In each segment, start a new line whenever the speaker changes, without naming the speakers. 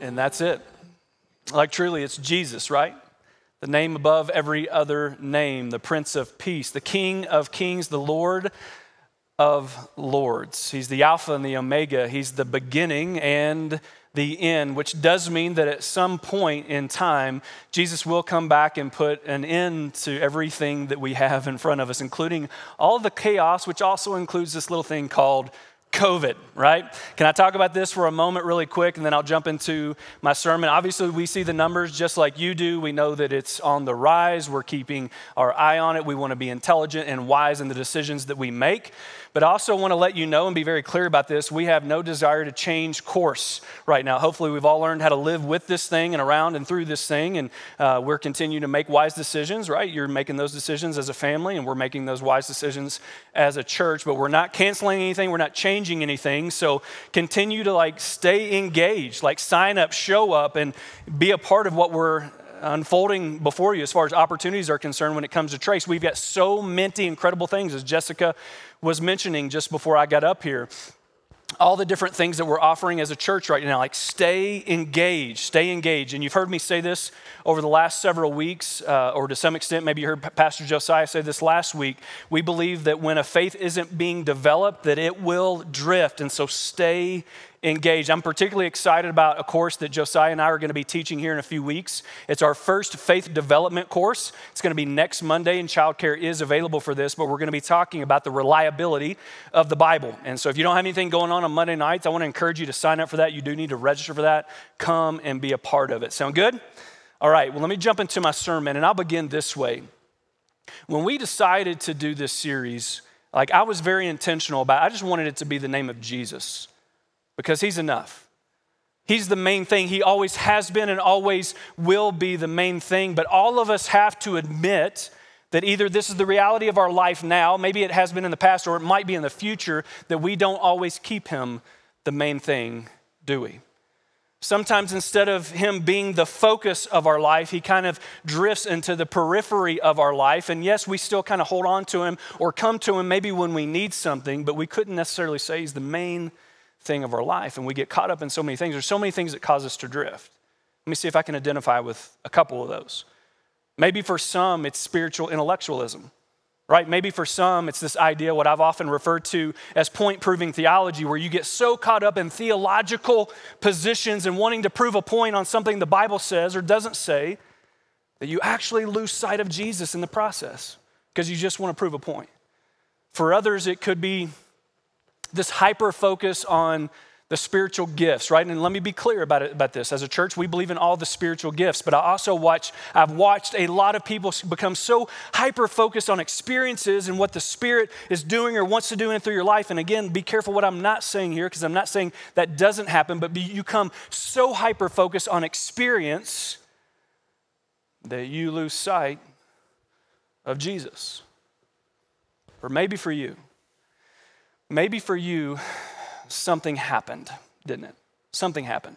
and that's it. Like, truly, it's Jesus, right? The name above every other name, the Prince of Peace, the King of Kings, the Lord of Lords. He's the Alpha and the Omega. He's the beginning and the end, which does mean that at some point in time, Jesus will come back and put an end to everything that we have in front of us, including all the chaos, which also includes this little thing called COVID, right? Can I talk about this for a moment, really quick, and then I'll jump into my sermon? Obviously, we see the numbers just like you do. We know that it's on the rise. We're keeping our eye on it. We want to be intelligent and wise in the decisions that we make. But I also want to let you know and be very clear about this we have no desire to change course right now. Hopefully, we've all learned how to live with this thing and around and through this thing, and uh, we're continuing to make wise decisions, right? You're making those decisions as a family, and we're making those wise decisions as a church, but we're not canceling anything, we're not changing anything. So continue to like stay engaged, like sign up, show up, and be a part of what we're unfolding before you as far as opportunities are concerned when it comes to Trace. We've got so many incredible things, as Jessica was mentioning just before I got up here. All the different things that we're offering as a church right now, like stay engaged, stay engaged. And you've heard me say this over the last several weeks, uh, or to some extent, maybe you heard Pastor Josiah say this last week. We believe that when a faith isn't being developed, that it will drift. And so stay engaged. I'm particularly excited about a course that Josiah and I are going to be teaching here in a few weeks. It's our first faith development course. It's going to be next Monday, and childcare is available for this, but we're going to be talking about the reliability of the Bible. And so if you don't have anything going on on Monday nights, I want to encourage you to sign up for that. You do need to register for that. Come and be a part of it. Sound good? All right, well, let me jump into my sermon, and I'll begin this way. When we decided to do this series, like I was very intentional about it. I just wanted it to be the name of Jesus because He's enough. He's the main thing. He always has been and always will be the main thing. But all of us have to admit that either this is the reality of our life now, maybe it has been in the past, or it might be in the future, that we don't always keep Him the main thing, do we? Sometimes instead of him being the focus of our life, he kind of drifts into the periphery of our life. And yes, we still kind of hold on to him or come to him maybe when we need something, but we couldn't necessarily say he's the main thing of our life. And we get caught up in so many things. There's so many things that cause us to drift. Let me see if I can identify with a couple of those. Maybe for some, it's spiritual intellectualism, right? Maybe for some, it's this idea, what I've often referred to as point proving theology, where you get so caught up in theological positions and wanting to prove a point on something the Bible says or doesn't say that you actually lose sight of Jesus in the process because you just want to prove a point. For others, it could be this hyper focus on the spiritual gifts, right? And let me be clear about it, about this. As a church, we believe in all the spiritual gifts, but I also watch, I've watched a lot of people become so hyper focused on experiences and what the Spirit is doing or wants to do in through your life. And again, be careful what I'm not saying here, because I'm not saying that doesn't happen, but you come so hyper focused on experience that you lose sight of Jesus. Or maybe for you, Maybe for you, something happened, didn't it? Something happened.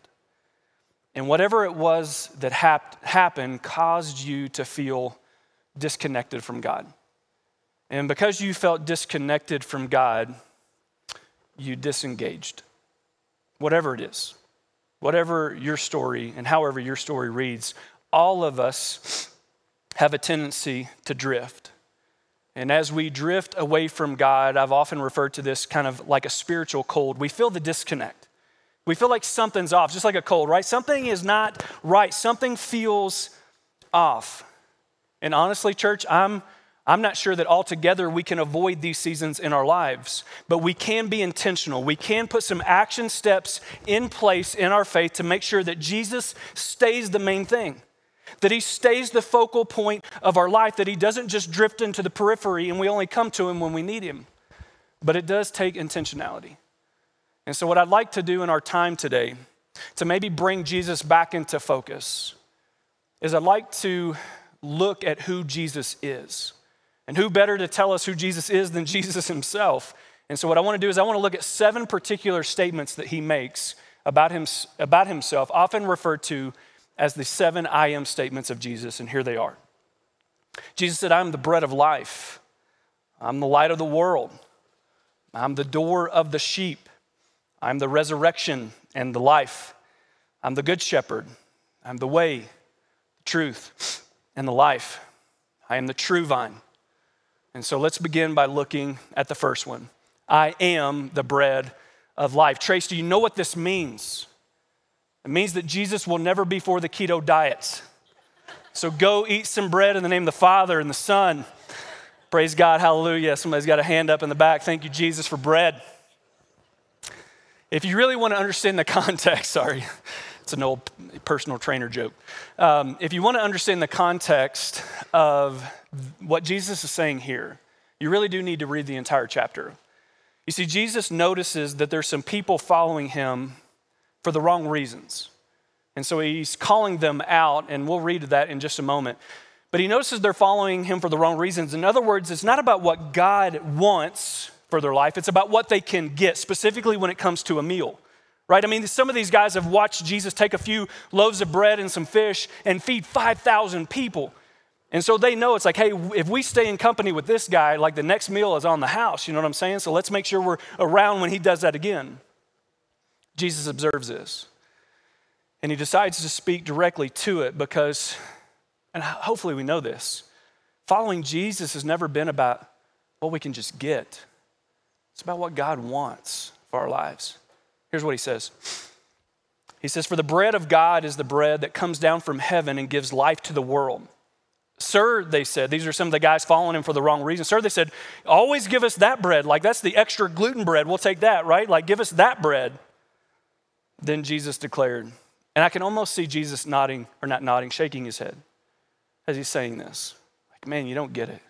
And whatever it was that hap- happened caused you to feel disconnected from God. And because you felt disconnected from God, you disengaged. Whatever it is, whatever your story and however your story reads, all of us have a tendency to drift. And as we drift away from God, I've often referred to this kind of like a spiritual cold. We feel the disconnect. We feel like something's off, just like a cold, right? Something is not right. Something feels off. And honestly, church, I'm, I'm not sure that altogether we can avoid these seasons in our lives, but we can be intentional. We can put some action steps in place in our faith to make sure that Jesus stays the main thing that He stays the focal point of our life, that He doesn't just drift into the periphery and we only come to Him when we need Him. But it does take intentionality. And so, what I'd like to do in our time today to maybe bring Jesus back into focus is I'd like to look at who Jesus is. And who better to tell us who Jesus is than Jesus Himself? And so, what I want to do is I want to look at seven particular statements that He makes about, him, about Himself, often referred to as the seven I am statements of Jesus, and here they are. Jesus said, I'm the bread of life, I'm the light of the world, I'm the door of the sheep, I'm the resurrection and the life. I'm the good shepherd. I'm the way, the truth, and the life. I am the true vine. And so let's begin by looking at the first one. I am the bread of life. Trace, do you know what this means? It means that Jesus will never be for the keto diets. So go eat some bread in the name of the Father and the Son. Praise God, hallelujah. Somebody's got a hand up in the back. Thank you, Jesus, for bread. If you really want to understand the context, sorry, it's an old personal trainer joke. Um, if you want to understand the context of what Jesus is saying here, you really do need to read the entire chapter. You see, Jesus notices that there's some people following him for the wrong reasons. And so he's calling them out, and we'll read that in just a moment. But he notices they're following him for the wrong reasons. In other words, it's not about what God wants for their life, it's about what they can get, specifically when it comes to a meal. Right? I mean, some of these guys have watched Jesus take a few loaves of bread and some fish and feed 5,000 people. And so they know it's like, hey, if we stay in company with this guy, like the next meal is on the house, you know what I'm saying? So let's make sure we're around when he does that again. Jesus observes this. And he decides to speak directly to it because, and hopefully we know this, following Jesus has never been about what we can just get, it's about what God wants for our lives. Here's what he says He says, For the bread of God is the bread that comes down from heaven and gives life to the world. Sir, they said, these are some of the guys following him for the wrong reason. Sir, they said, always give us that bread. Like that's the extra gluten bread. We'll take that, right? Like give us that bread. Then Jesus declared, and I can almost see Jesus nodding, or not nodding, shaking his head as he's saying this. Like, man, you don't get it.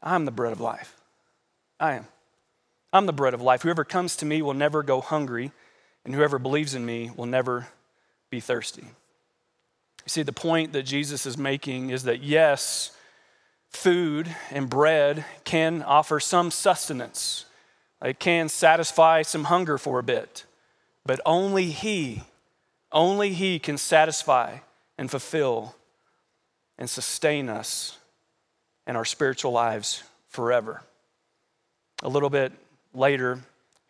I'm the bread of life. I am. I'm the bread of life. Whoever comes to me will never go hungry, and whoever believes in me will never be thirsty. You see, the point that Jesus is making is that yes, food and bread can offer some sustenance, it can satisfy some hunger for a bit, but only He, only He can satisfy and fulfill and sustain us and our spiritual lives forever. A little bit later,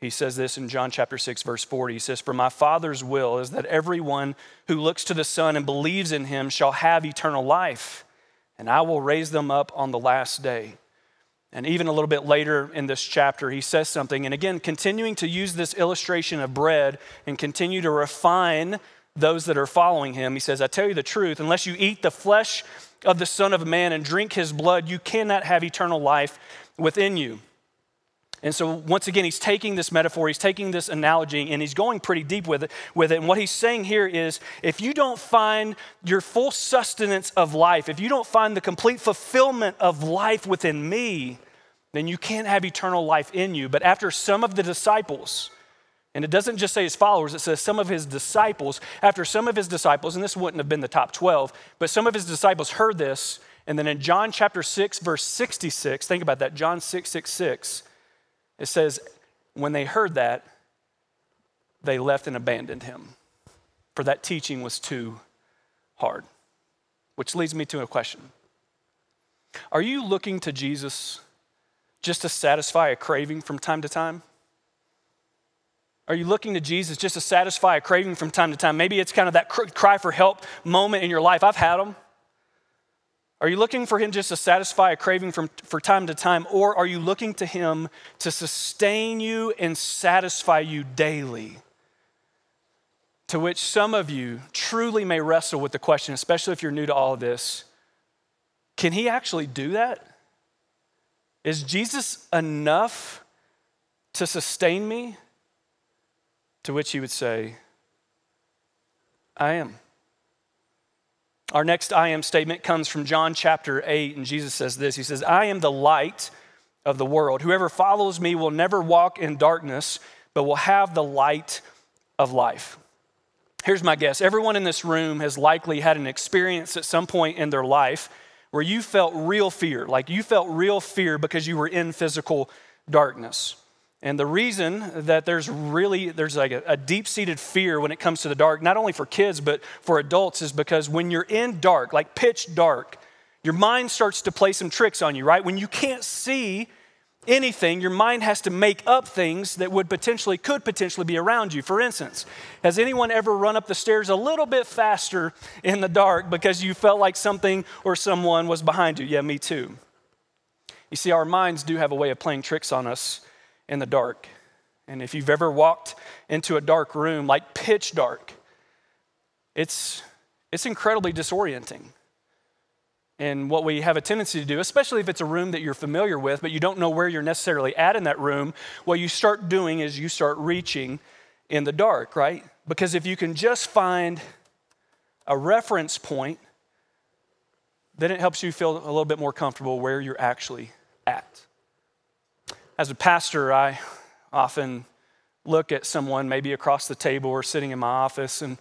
he says this in John chapter 6, verse 40. He says, For my Father's will is that everyone who looks to the Son and believes in him shall have eternal life, and I will raise them up on the last day. And even a little bit later in this chapter, he says something. And again, continuing to use this illustration of bread and continue to refine those that are following him, he says, I tell you the truth, unless you eat the flesh of the Son of Man and drink his blood, you cannot have eternal life within you. And so, once again, he's taking this metaphor, he's taking this analogy, and he's going pretty deep with it. With it. And what he's saying here is if you don't find your full sustenance of life, if you don't find the complete fulfillment of life within me, then you can't have eternal life in you. But after some of the disciples, and it doesn't just say his followers, it says some of his disciples, after some of his disciples, and this wouldn't have been the top 12, but some of his disciples heard this. And then in John chapter 6, verse 66, think about that, John 6, 6, 6 it says, when they heard that, they left and abandoned him, for that teaching was too hard. Which leads me to a question Are you looking to Jesus just to satisfy a craving from time to time? Are you looking to Jesus just to satisfy a craving from time to time? Maybe it's kind of that cry for help moment in your life. I've had them. Are you looking for Him just to satisfy a craving from, for time to time, or are you looking to Him to sustain you and satisfy you daily? To which some of you truly may wrestle with the question, especially if you're new to all of this can He actually do that? Is Jesus enough to sustain me? To which He would say, I am. Our next I am statement comes from John chapter 8, and Jesus says this He says, I am the light of the world. Whoever follows me will never walk in darkness, but will have the light of life. Here's my guess everyone in this room has likely had an experience at some point in their life where you felt real fear, like you felt real fear because you were in physical darkness. And the reason that there's really there's like a, a deep-seated fear when it comes to the dark, not only for kids but for adults, is because when you're in dark, like pitch dark, your mind starts to play some tricks on you, right? When you can't see anything, your mind has to make up things that would potentially, could potentially be around you. For instance, has anyone ever run up the stairs a little bit faster in the dark because you felt like something or someone was behind you? Yeah, me too. You see, our minds do have a way of playing tricks on us in the dark. And if you've ever walked into a dark room, like pitch dark, it's, it's incredibly disorienting. And what we have a tendency to do, especially if it's a room that you're familiar with, but you don't know where you're necessarily at in that room, what you start doing is you start reaching in the dark, right? Because if you can just find a reference point, then it helps you feel a little bit more comfortable where you're actually at. As a pastor, I often look at someone maybe across the table or sitting in my office, and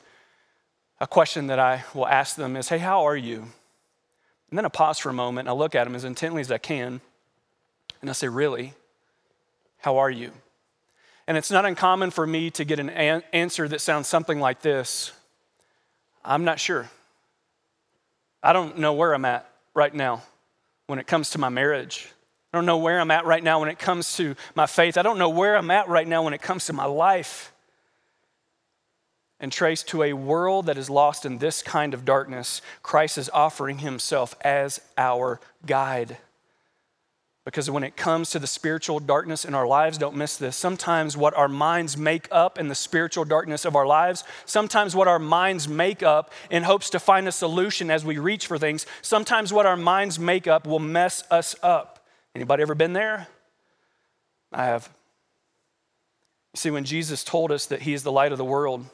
a question that I will ask them is, Hey, how are you? And then I pause for a moment and I look at them as intently as I can. And I say, Really? How are you? And it's not uncommon for me to get an answer that sounds something like this I'm not sure. I don't know where I'm at right now when it comes to my marriage. I don't know where I'm at right now when it comes to my faith. I don't know where I'm at right now when it comes to my life and traced to a world that is lost in this kind of darkness, Christ is offering himself as our guide. Because when it comes to the spiritual darkness in our lives, don't miss this. Sometimes what our minds make up in the spiritual darkness of our lives, sometimes what our minds make up in hopes to find a solution as we reach for things, sometimes what our minds make up will mess us up. Anybody ever been there? I have. See, when Jesus told us that He is the light of the world,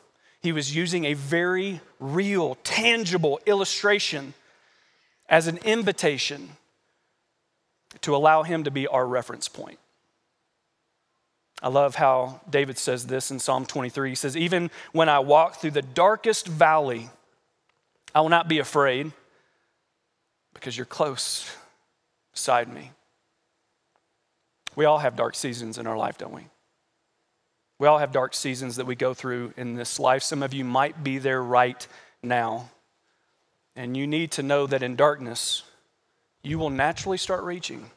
he was using a very real, tangible illustration as an invitation to allow him to be our reference point. I love how David says this in Psalm 23. He says, Even when I walk through the darkest valley, I will not be afraid because you're close beside me. We all have dark seasons in our life, don't we? We all have dark seasons that we go through in this life. Some of you might be there right now. And you need to know that in darkness, you will naturally start reaching.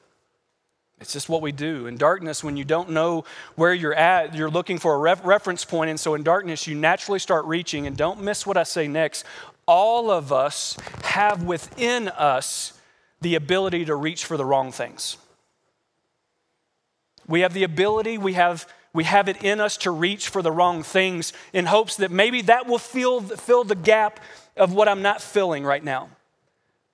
It's just what we do. In darkness, when you don't know where you're at, you're looking for a ref- reference point. And so in darkness, you naturally start reaching. And don't miss what I say next. All of us have within us the ability to reach for the wrong things. We have the ability, we have we have it in us to reach for the wrong things in hopes that maybe that will fill, fill the gap of what I'm not filling right now.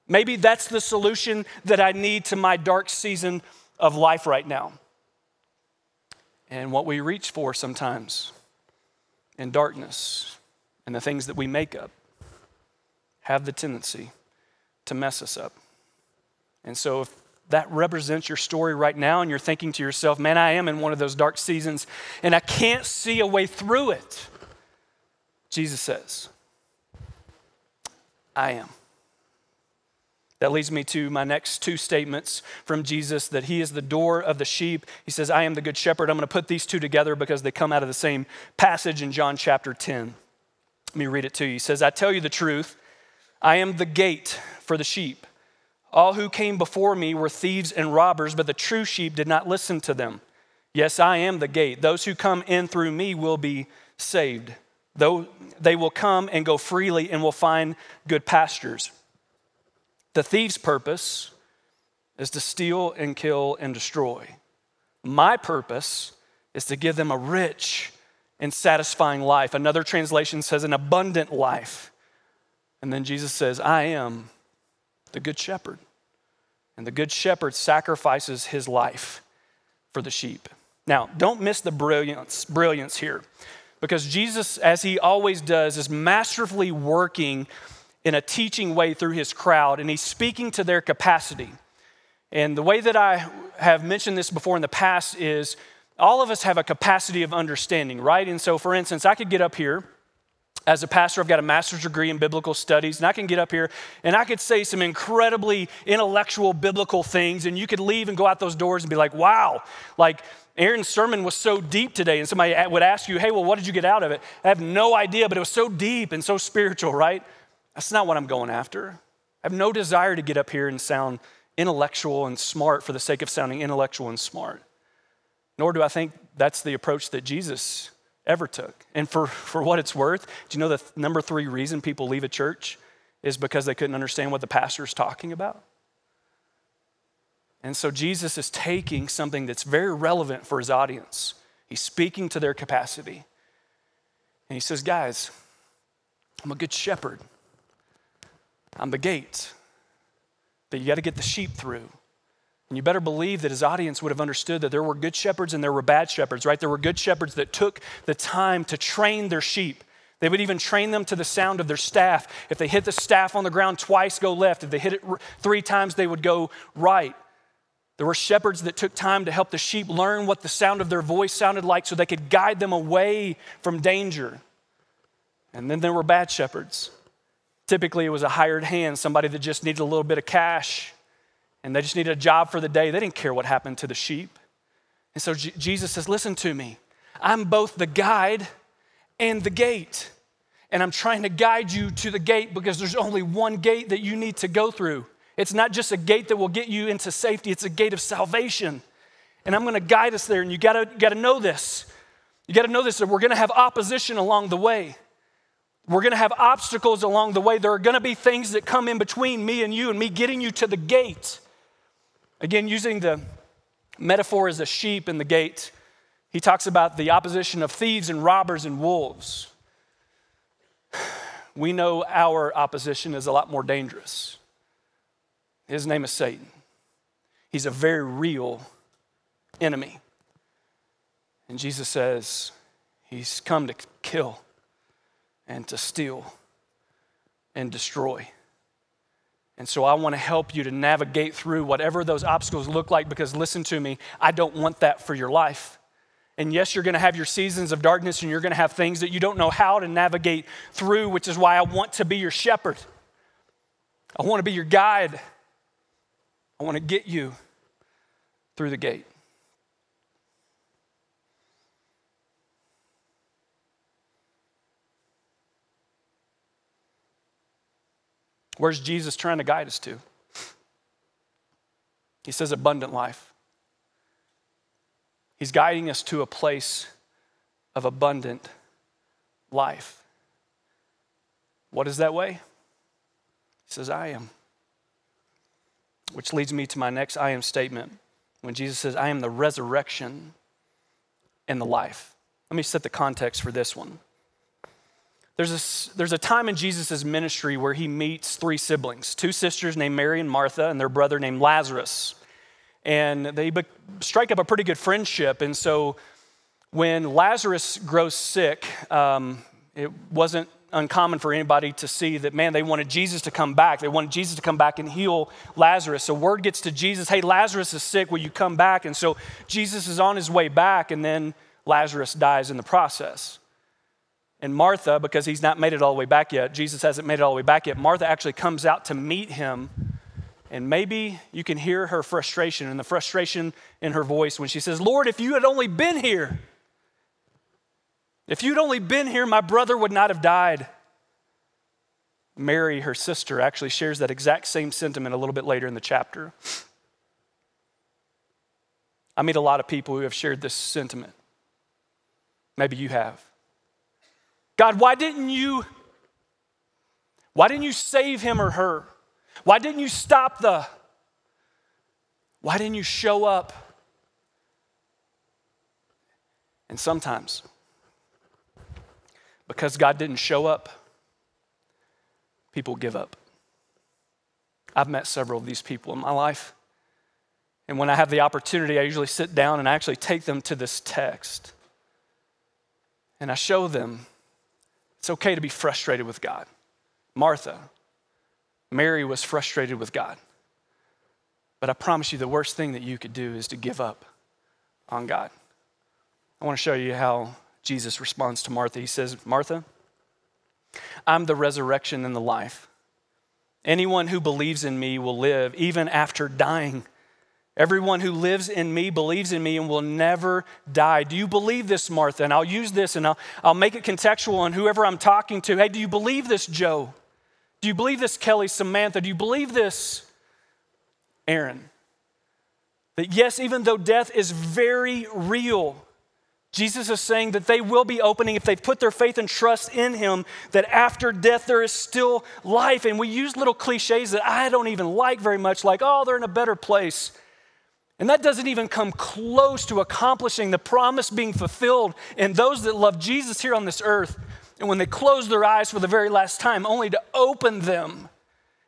Maybe that's the solution that I need to my dark season of life right now. And what we reach for sometimes in darkness and the things that we make up have the tendency to mess us up. And so, if that represents your story right now, and you're thinking to yourself, man, I am in one of those dark seasons and I can't see a way through it. Jesus says, I am. That leads me to my next two statements from Jesus that he is the door of the sheep. He says, I am the good shepherd. I'm going to put these two together because they come out of the same passage in John chapter 10. Let me read it to you. He says, I tell you the truth, I am the gate for the sheep. All who came before me were thieves and robbers, but the true sheep did not listen to them. Yes, I am the gate. Those who come in through me will be saved. Though they will come and go freely and will find good pastures. The thief's purpose is to steal and kill and destroy. My purpose is to give them a rich and satisfying life. Another translation says an abundant life. And then Jesus says, I am the good shepherd. And the good shepherd sacrifices his life for the sheep. Now, don't miss the brilliance, brilliance here, because Jesus, as he always does, is masterfully working in a teaching way through his crowd, and he's speaking to their capacity. And the way that I have mentioned this before in the past is all of us have a capacity of understanding, right? And so, for instance, I could get up here as a pastor, I've got a master's degree in biblical studies, and I can get up here and I could say some incredibly intellectual biblical things, and you could leave and go out those doors and be like, wow, like Aaron's sermon was so deep today. And somebody would ask you, hey, well, what did you get out of it? I have no idea, but it was so deep and so spiritual, right? That's not what I'm going after. I have no desire to get up here and sound intellectual and smart for the sake of sounding intellectual and smart. Nor do I think that's the approach that Jesus ever took. And for, for what it's worth, do you know the th- number three reason people leave a church is because they couldn't understand what the pastor is talking about? And so Jesus is taking something that's very relevant for his audience. He's speaking to their capacity. And he says, Guys, I'm a good shepherd. I'm the gate that you got to get the sheep through. And you better believe that his audience would have understood that there were good shepherds and there were bad shepherds, right? There were good shepherds that took the time to train their sheep. They would even train them to the sound of their staff. If they hit the staff on the ground twice, go left. If they hit it three times, they would go right. There were shepherds that took time to help the sheep learn what the sound of their voice sounded like so they could guide them away from danger. And then there were bad shepherds. Typically, it was a hired hand, somebody that just needed a little bit of cash and they just needed a job for the day. They didn't care what happened to the sheep. And so J- Jesus says, Listen to me. I'm both the guide and the gate. And I'm trying to guide you to the gate because there's only one gate that you need to go through. It's not just a gate that will get you into safety, it's a gate of salvation. And I'm gonna guide us there, and you gotta, gotta know this. You gotta know this that we're gonna have opposition along the way. We're gonna have obstacles along the way. There are gonna be things that come in between me and you and me getting you to the gate. Again, using the metaphor as a sheep in the gate, he talks about the opposition of thieves and robbers and wolves. We know our opposition is a lot more dangerous. His name is Satan. He's a very real enemy. And Jesus says he's come to kill and to steal and destroy. And so I want to help you to navigate through whatever those obstacles look like because listen to me, I don't want that for your life. And yes, you're going to have your seasons of darkness and you're going to have things that you don't know how to navigate through, which is why I want to be your shepherd. I want to be your guide. I want to get you through the gate. Where's Jesus trying to guide us to? He says abundant life. He's guiding us to a place of abundant life. What is that way? He says, I am. Which leads me to my next I am statement when Jesus says, I am the resurrection and the life. Let me set the context for this one. There's a, there's a time in Jesus' ministry where he meets three siblings two sisters named Mary and Martha, and their brother named Lazarus. And they be, strike up a pretty good friendship. And so when Lazarus grows sick, um, it wasn't uncommon for anybody to see that, man, they wanted Jesus to come back. They wanted Jesus to come back and heal Lazarus. So word gets to Jesus, hey, Lazarus is sick, will you come back? And so Jesus is on his way back, and then Lazarus dies in the process. And Martha, because he's not made it all the way back yet, Jesus hasn't made it all the way back yet, Martha actually comes out to meet him. And maybe you can hear her frustration and the frustration in her voice when she says, Lord, if you had only been here, if you'd only been here, my brother would not have died. Mary, her sister, actually shares that exact same sentiment a little bit later in the chapter. I meet a lot of people who have shared this sentiment. Maybe you have. God, why didn't you why didn't you save him or her? Why didn't you stop the Why didn't you show up? And sometimes because God didn't show up, people give up. I've met several of these people in my life. And when I have the opportunity, I usually sit down and I actually take them to this text. And I show them it's okay to be frustrated with God. Martha, Mary was frustrated with God. But I promise you, the worst thing that you could do is to give up on God. I want to show you how Jesus responds to Martha. He says, Martha, I'm the resurrection and the life. Anyone who believes in me will live even after dying. Everyone who lives in me believes in me and will never die. Do you believe this, Martha? And I'll use this and I'll, I'll make it contextual on whoever I'm talking to. Hey, do you believe this, Joe? Do you believe this, Kelly, Samantha? Do you believe this? Aaron. That yes, even though death is very real, Jesus is saying that they will be opening if they put their faith and trust in Him, that after death there is still life. And we use little cliches that I don't even like very much, like, oh, they're in a better place. And that doesn't even come close to accomplishing the promise being fulfilled in those that love Jesus here on this earth. And when they close their eyes for the very last time, only to open them.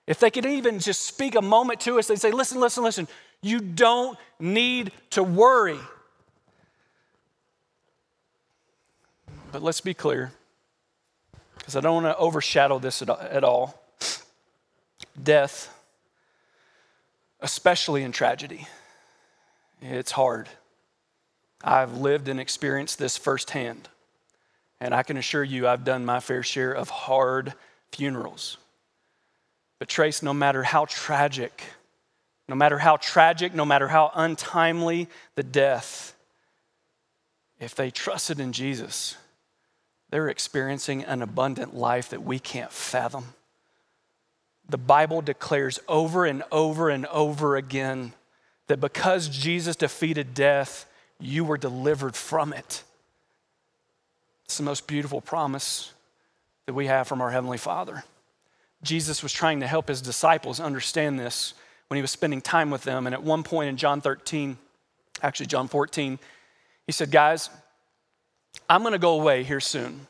If they could even just speak a moment to us, they'd say, listen, listen, listen, you don't need to worry. But let's be clear, because I don't want to overshadow this at all. Death, especially in tragedy, it's hard. I've lived and experienced this firsthand. And I can assure you, I've done my fair share of hard funerals. But, Trace, no matter how tragic, no matter how tragic, no matter how untimely the death, if they trusted in Jesus, they're experiencing an abundant life that we can't fathom. The Bible declares over and over and over again that because Jesus defeated death, you were delivered from it. It's the most beautiful promise that we have from our Heavenly Father. Jesus was trying to help his disciples understand this when he was spending time with them. And at one point in John 13, actually, John 14, he said, Guys, I'm going to go away here soon.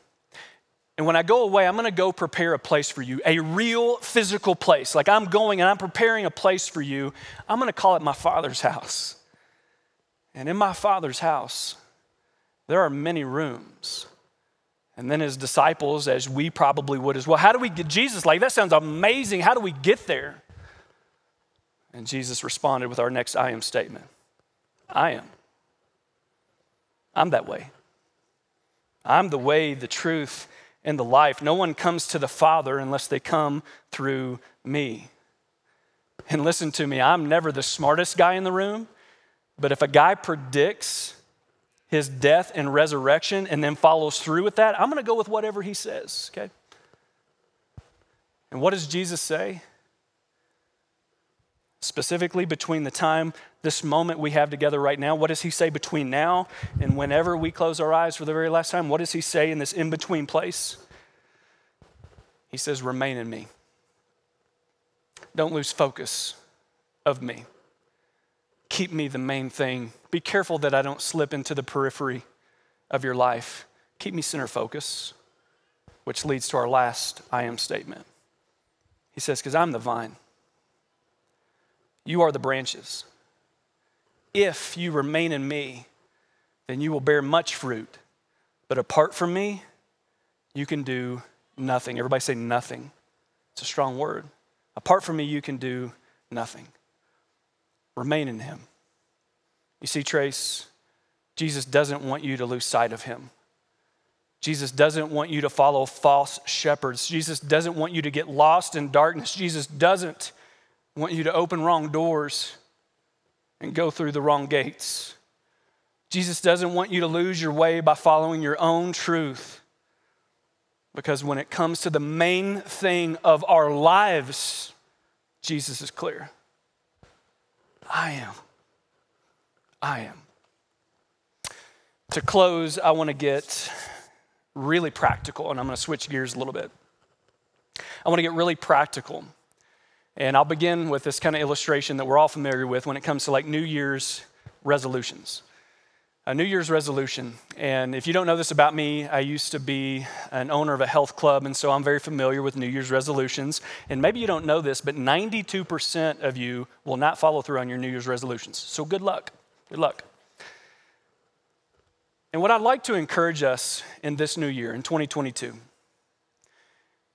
And when I go away, I'm to go prepare a place for you, a real physical place. Like I'm going and I'm preparing a place for you. I'm to call it my Father's house. And in my Father's house, there are many rooms. And then his disciples, as we probably would as well, how do we get Jesus? Like, that sounds amazing. How do we get there? And Jesus responded with our next I am statement I am. I'm that way. I'm the way, the truth, and the life. No one comes to the Father unless they come through me. And listen to me, I'm never the smartest guy in the room, but if a guy predicts his death and resurrection and then follows through with that, I'm going to go with whatever he says, okay? And what does Jesus say? Specifically, between the time, this moment we have together right now, what does he say between now and whenever we close our eyes for the very last time? What does he say in this in between place? He says, Remain in me. Don't lose focus of me. Keep me the main thing. Be careful that I don't slip into the periphery of your life. Keep me center focus, which leads to our last I am statement. He says, Because I'm the vine. You are the branches. If you remain in me, then you will bear much fruit. But apart from me, you can do nothing. Everybody say nothing. It's a strong word. Apart from me, you can do nothing. Remain in him. You see, Trace, Jesus doesn't want you to lose sight of him. Jesus doesn't want you to follow false shepherds. Jesus doesn't want you to get lost in darkness. Jesus doesn't want you to open wrong doors and go through the wrong gates. Jesus doesn't want you to lose your way by following your own truth. Because when it comes to the main thing of our lives, Jesus is clear. I am. I am. To close, I want to get really practical, and I'm going to switch gears a little bit. I want to get really practical and I'll begin with this kind of illustration that we're all familiar with when it comes to like New Year's resolutions. A New Year's resolution. And if you don't know this about me, I used to be an owner of a health club, and so I'm very familiar with New Year's resolutions. And maybe you don't know this, but 92% of you will not follow through on your New Year's resolutions. So good luck. Good luck. And what I'd like to encourage us in this new year, in 2022,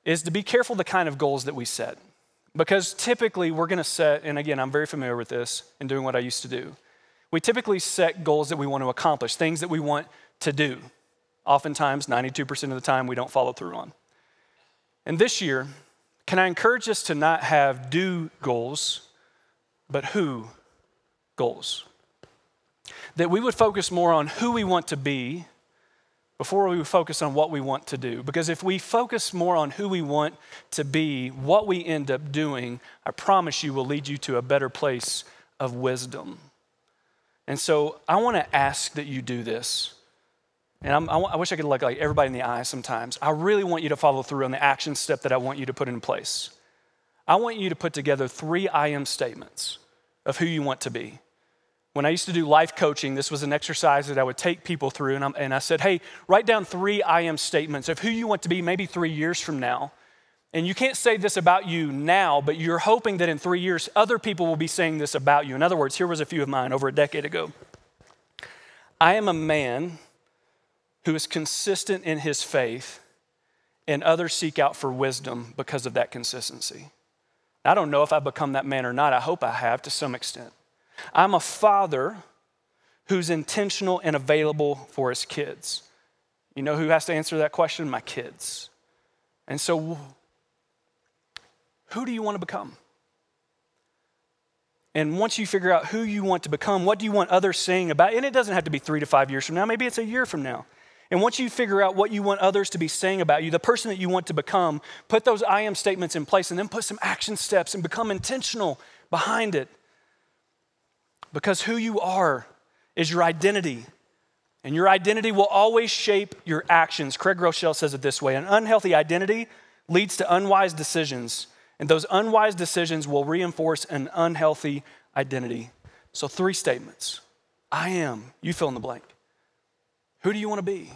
is to be careful the kind of goals that we set. Because typically we're going to set, and again, I'm very familiar with this in doing what I used to do. We typically set goals that we want to accomplish, things that we want to do. Oftentimes, 92% of the time, we don't follow through on. And this year, can I encourage us to not have do goals, but who goals? That we would focus more on who we want to be before we focus on what we want to do. Because if we focus more on who we want to be, what we end up doing, I promise you, will lead you to a better place of wisdom. And so I want to ask that you do this. And I, I wish I could look like everybody in the eye sometimes. I really want you to follow through on the action step that I want you to put in place. I want you to put together three I am statements of who you want to be. When I used to do life coaching, this was an exercise that I would take people through, and, and, i said, hey, write down three I am statements of who you want to be maybe three years from now. And you can't say this about you now, but you're hoping that in three years, other people will be saying this about you. In other words, here was a few of mine over a decade ago. I am a man who is consistent in his faith, and others seek out for wisdom because of that consistency. I don't know if I've become that man or not. I hope I have to some extent. I'm a father who's intentional and available for his kids. You know who has to answer that question? My kids. And so, who do you want to become? And once you figure out who you want to become, what do you want others saying about? And it doesn't have to be three to five years from now, maybe it's a year from now. And once you figure out what you want others to be saying about you, the person that you want to become, put those I am statements in place and then put some action steps and become intentional behind it because who you are is your identity. And your identity will always shape your actions. Craig Groeschel says it this way an unhealthy identity leads to unwise decisions, and those unwise decisions will reinforce an unhealthy identity. So, three statements I am, you fill in the blank. Who do you want to be?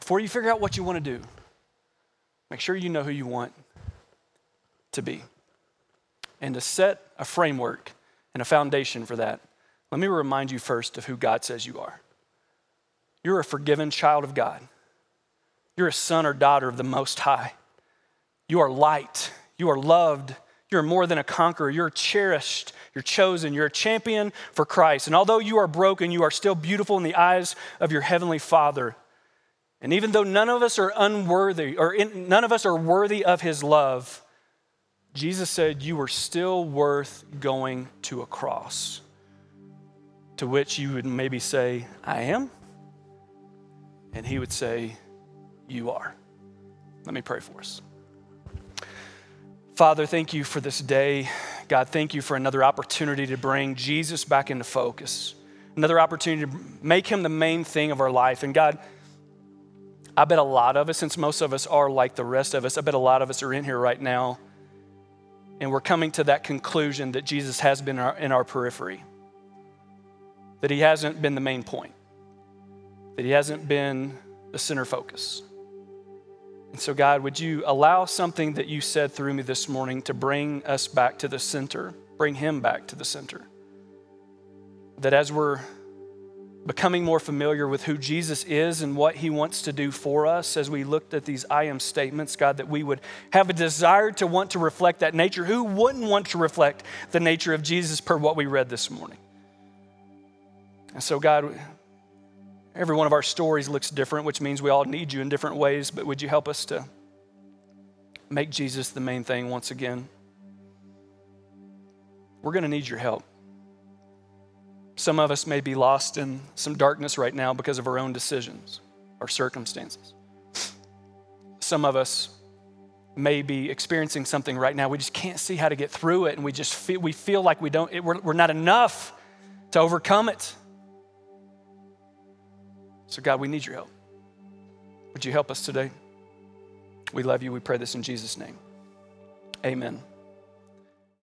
Before you figure out what you want to do, make sure you know who you want to be. And to set a framework and a foundation for that, let me remind you first of who God says you are. You're a forgiven child of God. You're a son or daughter of the Most High. You are light. You are loved. You're more than a conqueror. You're cherished. You're chosen. You're a champion for Christ. And although you are broken, you are still beautiful in the eyes of your heavenly Father. And even though none of us are unworthy, or in, none of us are worthy of his love, Jesus said, You were still worth going to a cross. To which you would maybe say, I am. And he would say, You are. Let me pray for us. Father, thank you for this day. God, thank you for another opportunity to bring Jesus back into focus, another opportunity to make him the main thing of our life. And God, I bet a lot of us, since most of us are like the rest of us, I bet a lot of us are in here right now and we're coming to that conclusion that Jesus has been in our, in our periphery, that he hasn't been the main point, that he hasn't been the center focus. And so, God, would you allow something that you said through me this morning to bring us back to the center, bring him back to the center? That as we're becoming more familiar with who Jesus is and what he wants to do for us as we looked at these I am statements, God, that we would have a desire to want to reflect that nature. Who wouldn't want to reflect the nature of Jesus per what we read this morning? And so, God, every one of our stories looks different, which means we all need you in different ways, but would you help us to make Jesus the main thing once again? We're going to need your help. Some of us may be lost in some darkness right now because of our own decisions or circumstances. Some of us may be experiencing something right now. We just can't see how to get through it, and we just feel, we feel like we don't, it, we're, we're not enough to overcome it. So, God, we need your help. Would you help us today? We love you. We pray this in Jesus' name. Amen.